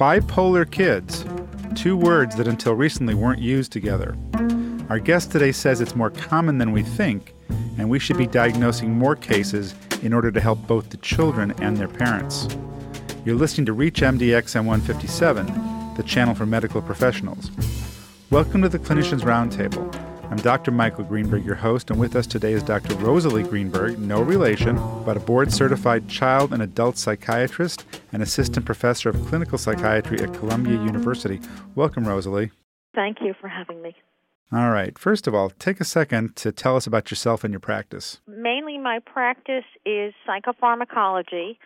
Bipolar kids, two words that until recently weren't used together. Our guest today says it's more common than we think, and we should be diagnosing more cases in order to help both the children and their parents. You're listening to ReachMD XM 157, the channel for medical professionals. Welcome to the Clinicians Roundtable. I'm Dr. Michael Greenberg, your host, and with us today is Dr. Rosalie Greenberg, no relation, but a board certified child and adult psychiatrist and assistant professor of clinical psychiatry at Columbia University. Welcome, Rosalie. Thank you for having me. All right. First of all, take a second to tell us about yourself and your practice. Mainly, my practice is psychopharmacology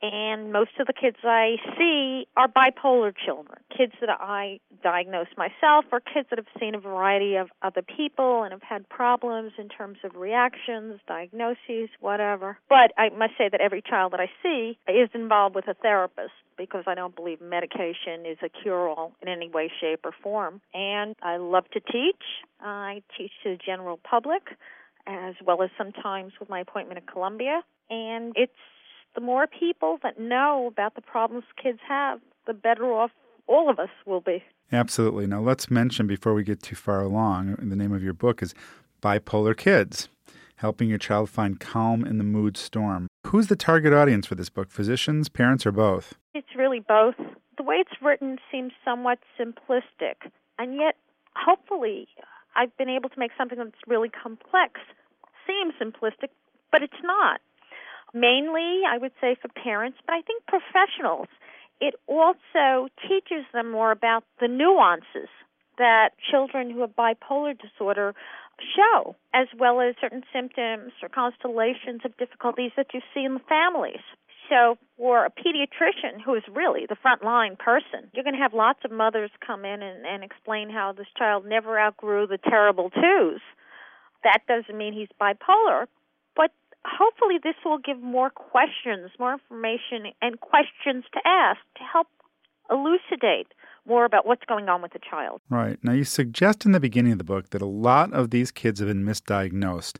and most of the kids I see are bipolar children, kids that I diagnose myself, or kids that have seen a variety of other people and have had problems in terms of reactions, diagnoses, whatever. But I must say that every child that I see is involved with a therapist because I don't believe medication is a cure all in any way, shape, or form. And I love to teach. I teach to the general public as well as sometimes with my appointment at Columbia. And it's the more people that know about the problems kids have, the better off all of us will be. Absolutely. Now, let's mention before we get too far along, the name of your book is Bipolar Kids Helping Your Child Find Calm in the Mood Storm. Who's the target audience for this book? Physicians, parents, or both? It's really both. The way it's written seems somewhat simplistic, and yet, hopefully, I've been able to make something that's really complex seem simplistic, but it's not mainly, I would say, for parents, but I think professionals. It also teaches them more about the nuances that children who have bipolar disorder show, as well as certain symptoms or constellations of difficulties that you see in the families. So, for a pediatrician who is really the frontline person, you're going to have lots of mothers come in and, and explain how this child never outgrew the terrible twos. That doesn't mean he's bipolar, hopefully this will give more questions, more information, and questions to ask to help elucidate more about what's going on with the child. Right. Now, you suggest in the beginning of the book that a lot of these kids have been misdiagnosed.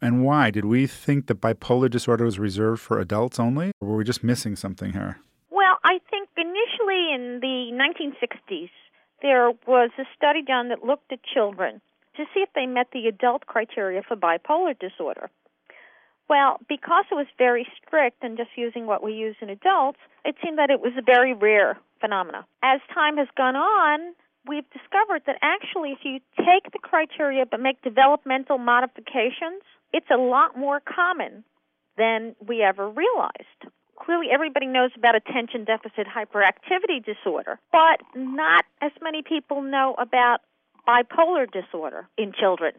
And why? Did we think that bipolar disorder was reserved for adults only, or were we just missing something here? Well, I think initially in the 1960s, there was a study done that looked at children to see if they met the adult criteria for bipolar disorder. Well, because it was very strict and just using what we use in adults, it seemed that it was a very rare phenomena. As time has gone on, we've discovered that actually if you take the criteria but make developmental modifications, it's a lot more common than we ever realized. Clearly, everybody knows about attention deficit hyperactivity disorder, but not as many people know about bipolar disorder in children.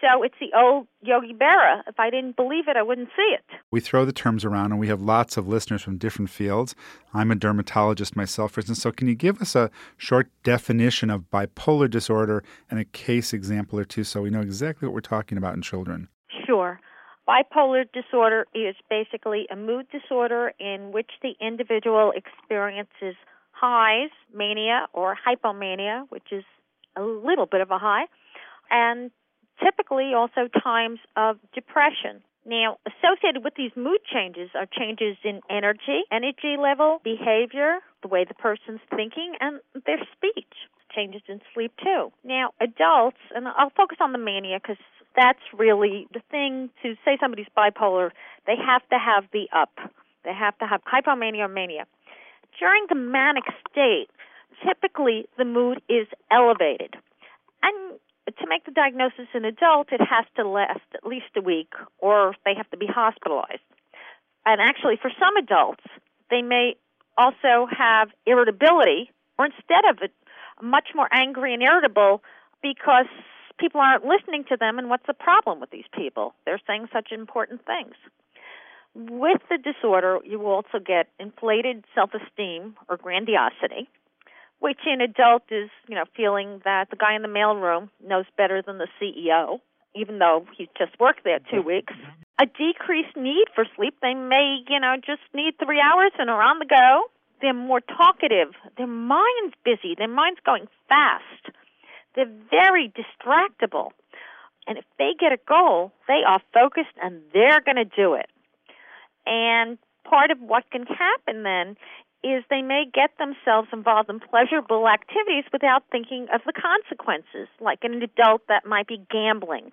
So it's the old Yogi Berra. If I didn't believe it, I wouldn't see it. We throw the terms around, and we have lots of listeners from different fields. I'm a dermatologist myself, for instance. So, can you give us a short definition of bipolar disorder and a case example or two so we know exactly what we're talking about in children? Sure. Bipolar disorder is basically a mood disorder in which the individual experiences highs, mania, or hypomania, which is a little bit of a high, and typically also times of depression. Now, associated with these mood changes are changes in energy, energy level, behavior, the way the person's thinking, and their speech. Changes in sleep, too. Now, adults, and I'll focus on the mania because that's really the thing to say somebody's bipolar, they have to have the up. They have to have hypomania or mania. During the manic state, typically the mood is elevated. And to make the diagnosis in adult, it has to last at least a week, or they have to be hospitalized. And actually, for some adults, they may also have irritability, or instead of it, much more angry and irritable because people aren't listening to them. And what's the problem with these people? They're saying such important things. With the disorder, you will also get inflated self esteem or grandiosity which in adult is, you know, feeling that the guy in the mailroom knows better than the CEO, even though he's just worked there two mm-hmm. weeks. A decreased need for sleep. They may, you know, just need three hours and are on the go. They're more talkative. Their mind's busy. Their mind's going fast. They're very distractible. And if they get a goal, they are focused and they're going to do it. And part of what can happen then is they may get themselves involved in pleasurable activities without thinking of the consequences, like an adult that might be gambling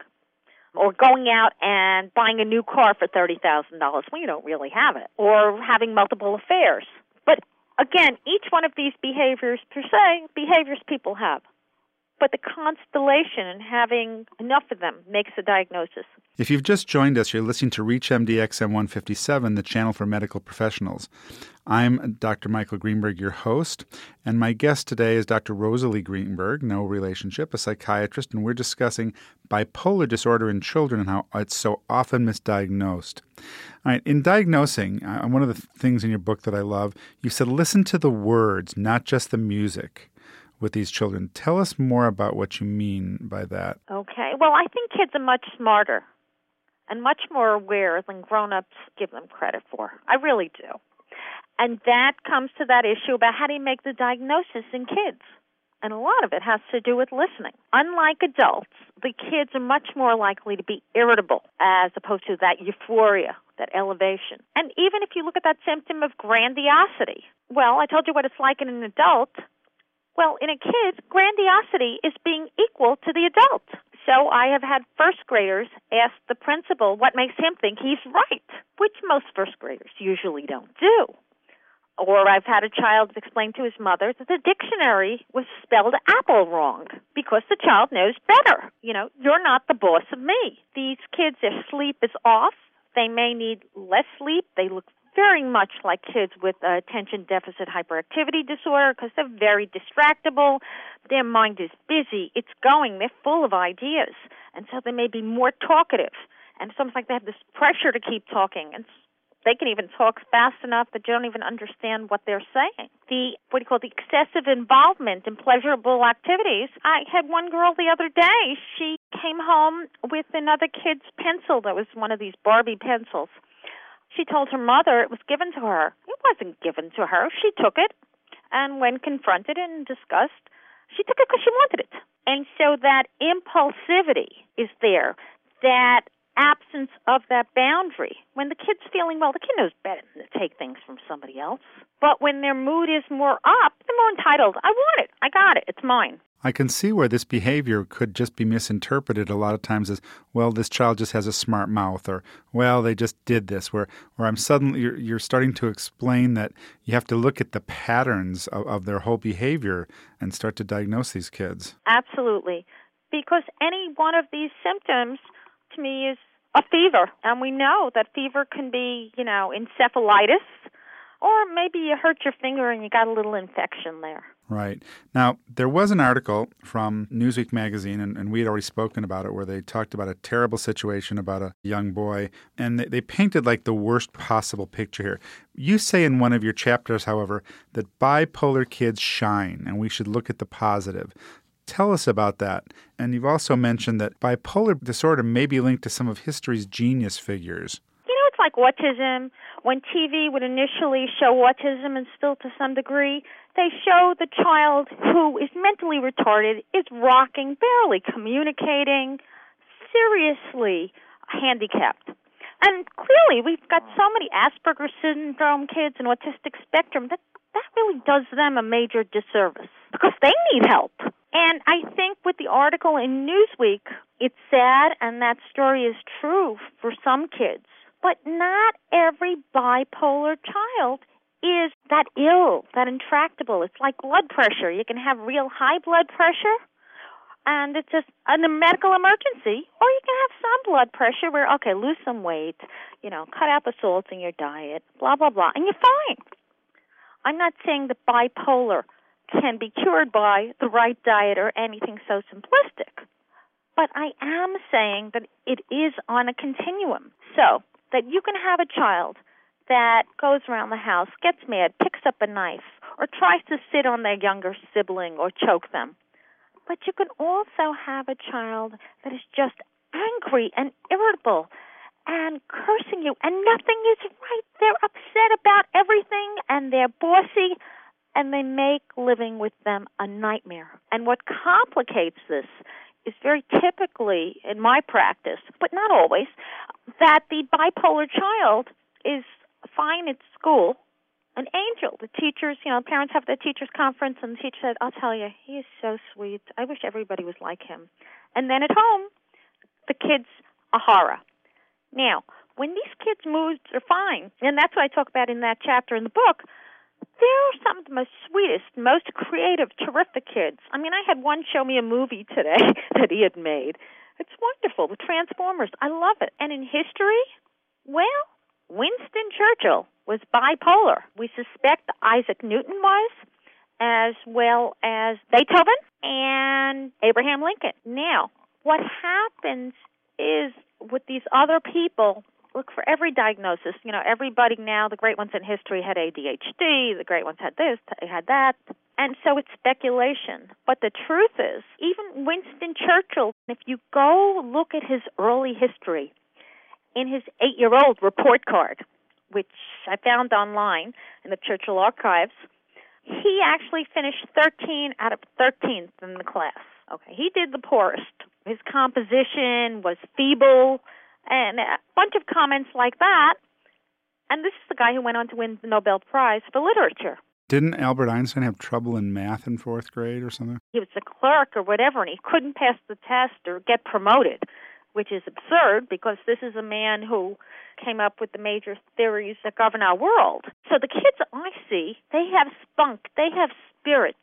or going out and buying a new car for $30,000 when you don't really have it, or having multiple affairs. But again, each one of these behaviors per se, behaviors people have but the constellation and having enough of them makes a diagnosis. If you've just joined us, you're listening to ReachMD XM 157, the channel for medical professionals. I'm Dr. Michael Greenberg, your host, and my guest today is Dr. Rosalie Greenberg, no relationship, a psychiatrist, and we're discussing bipolar disorder in children and how it's so often misdiagnosed. All right, in diagnosing, uh, one of the things in your book that I love, you said listen to the words, not just the music with these children. Tell us more about what you mean by that. Okay. Well, I think kids are much smarter and much more aware than grown-ups give them credit for. I really do. And that comes to that issue about how do you make the diagnosis in kids? And a lot of it has to do with listening. Unlike adults, the kids are much more likely to be irritable as opposed to that euphoria, that elevation. And even if you look at that symptom of grandiosity, well, I told you what it's like in an adult. Well, in a kid, grandiosity is being equal to the adult. So I have had first graders ask the principal what makes him think he's right, which most first graders usually don't do. Or I've had a child explain to his mother that the dictionary was spelled apple wrong because the child knows better. You know, you're not the boss of me. These kids, their sleep is off. They may need less sleep. They look very much like kids with uh, attention deficit hyperactivity disorder because they're very distractible. Their mind is busy. It's going. They're full of ideas. And so they may be more talkative. And it's almost like they have this pressure to keep talking. And they can even talk fast enough that you don't even understand what they're saying. The what do you call it, the excessive involvement in pleasurable activities. I had one girl the other day. She came home with another kid's pencil that was one of these Barbie pencils she told her mother it was given to her. It wasn't given to her. She took it, and when confronted and discussed, she took it because she wanted it. And so that impulsivity is there, that absence of that boundary. When the kid's feeling well, the kid knows better than to take things from somebody else. But when their mood is more up, they're more entitled. I want it. I got it. It's mine. I can see where this behavior could just be misinterpreted a lot of times as, well, this child just has a smart mouth, or, well, they just did this, where, where I'm suddenly, you're, you're starting to explain that you have to look at the patterns of, of their whole behavior and start to diagnose these kids. Absolutely. Because any one of these symptoms, to me, is a fever. And we know that fever can be, you know, encephalitis, or maybe you hurt your finger and you got a little infection there. Right. Now, there was an article from Newsweek magazine, and, and, we had already spoken about it, where they talked about a terrible situation about a young boy, and they, they painted like the worst possible picture here. You say in one of your chapters, however, that bipolar kids shine, and we should look at the positive. Tell us about that. And you've also mentioned that bipolar disorder may be linked to some of history's genius figures. You know, it's like autism. When TV would initially show autism and still to some degree, they show the child who is mentally retarded is rocking, barely communicating, seriously handicapped. And clearly, we've got so many Asperger's syndrome kids and autistic spectrum that that really does them a major disservice because they need help. And I think with the article in Newsweek, it's sad, and that story is true for some kids. But not every bipolar child is that ill, that intractable. It's like blood pressure. You can have real high blood pressure, and it's just a medical emergency, or you can have some blood pressure where, okay, lose some weight, you know, cut out the salt in your diet, blah, blah, blah, and you're fine. I'm not saying that bipolar can be cured by the right diet or anything so simplistic. But I am saying that it is on a continuum. So that you can have a child that goes around the house, gets mad, picks up a knife, or tries to sit on their younger sibling or choke them. But you can also have a child that is just angry and irritable and cursing you, and nothing is right. They're upset about everything, and they're bossy, and they make living with them a nightmare. And what complicates this is very typically, in my practice, but not always, that the bipolar child is fine at school, an angel. The teachers, you know, parents have their teachers conference, and the teacher said, "I'll tell you, he is so sweet. I wish everybody was like him." And then at home, the kids a horror. Now, when these kids' moods are fine, and that's what I talk about in that chapter in the book, they're some of the most sweetest, most creative, terrific kids. I mean, I had one show me a movie today that he had made. It's wonderful. The Transformers. I love it. And in history, well, Winston Churchill was bipolar. We suspect Isaac Newton was, as well as Beethoven and Abraham Lincoln. Now, what happens is with these other people, look for every diagnosis. You know, everybody now, the great ones in history had ADHD, the great ones had this, they had that. And so it's speculation. But the truth is, even Winston Churchill, if you go look at his early history, in his eight year old report card, which I found online in the Churchill archives, he actually finished 13 out of 13th in the class. Okay, he did the poorest. His composition was feeble, and a bunch of comments like that. And this is the guy who went on to win the Nobel Prize for Literature. Didn't Albert Einstein have trouble in math in fourth grade or something? He was a clerk or whatever, and he couldn't pass the test or get promoted, which is absurd because this is a man who came up with the major theories that govern our world. So the kids I see, they have spunk, they have spirit.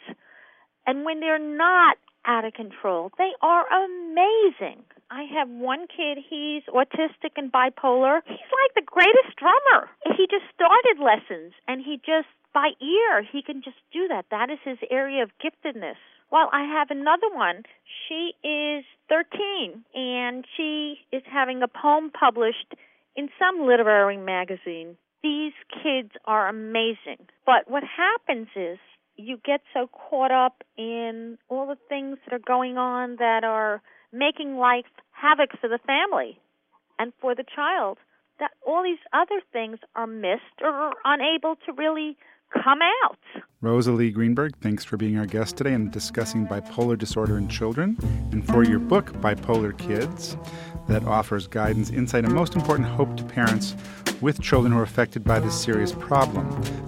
And when they're not out of control. They are amazing. I have one kid, he's autistic and bipolar. He's like the greatest drummer. He just started lessons and he just, by ear, he can just do that. That is his area of giftedness. Well, I have another one. She is 13 and she is having a poem published in some literary magazine. These kids are amazing. But what happens is you get so caught up in all the things that are going on that are making life havoc for the family and for the child that all these other things are missed or are unable to really come out. Rosalie Greenberg, thanks for being our guest today and discussing bipolar disorder in children and for your book, Bipolar Kids, that offers guidance, insight, and most important, hope to parents with children who are affected by this serious problem.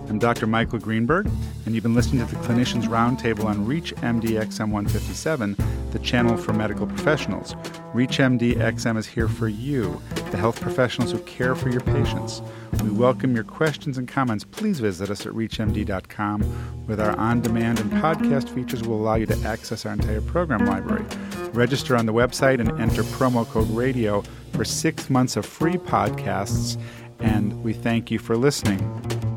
I'm Dr. Michael Greenberg, and you've been listening to the Clinicians Roundtable on ReachMD XM 157, the channel for medical professionals. ReachMD XM is here for you, the health professionals who care for your patients. We welcome your questions and comments. Please visit us at reachmd.com. With our on demand and podcast features, will allow you to access our entire program library. Register on the website and enter promo code RADIO for six months of free podcasts and we thank you for listening.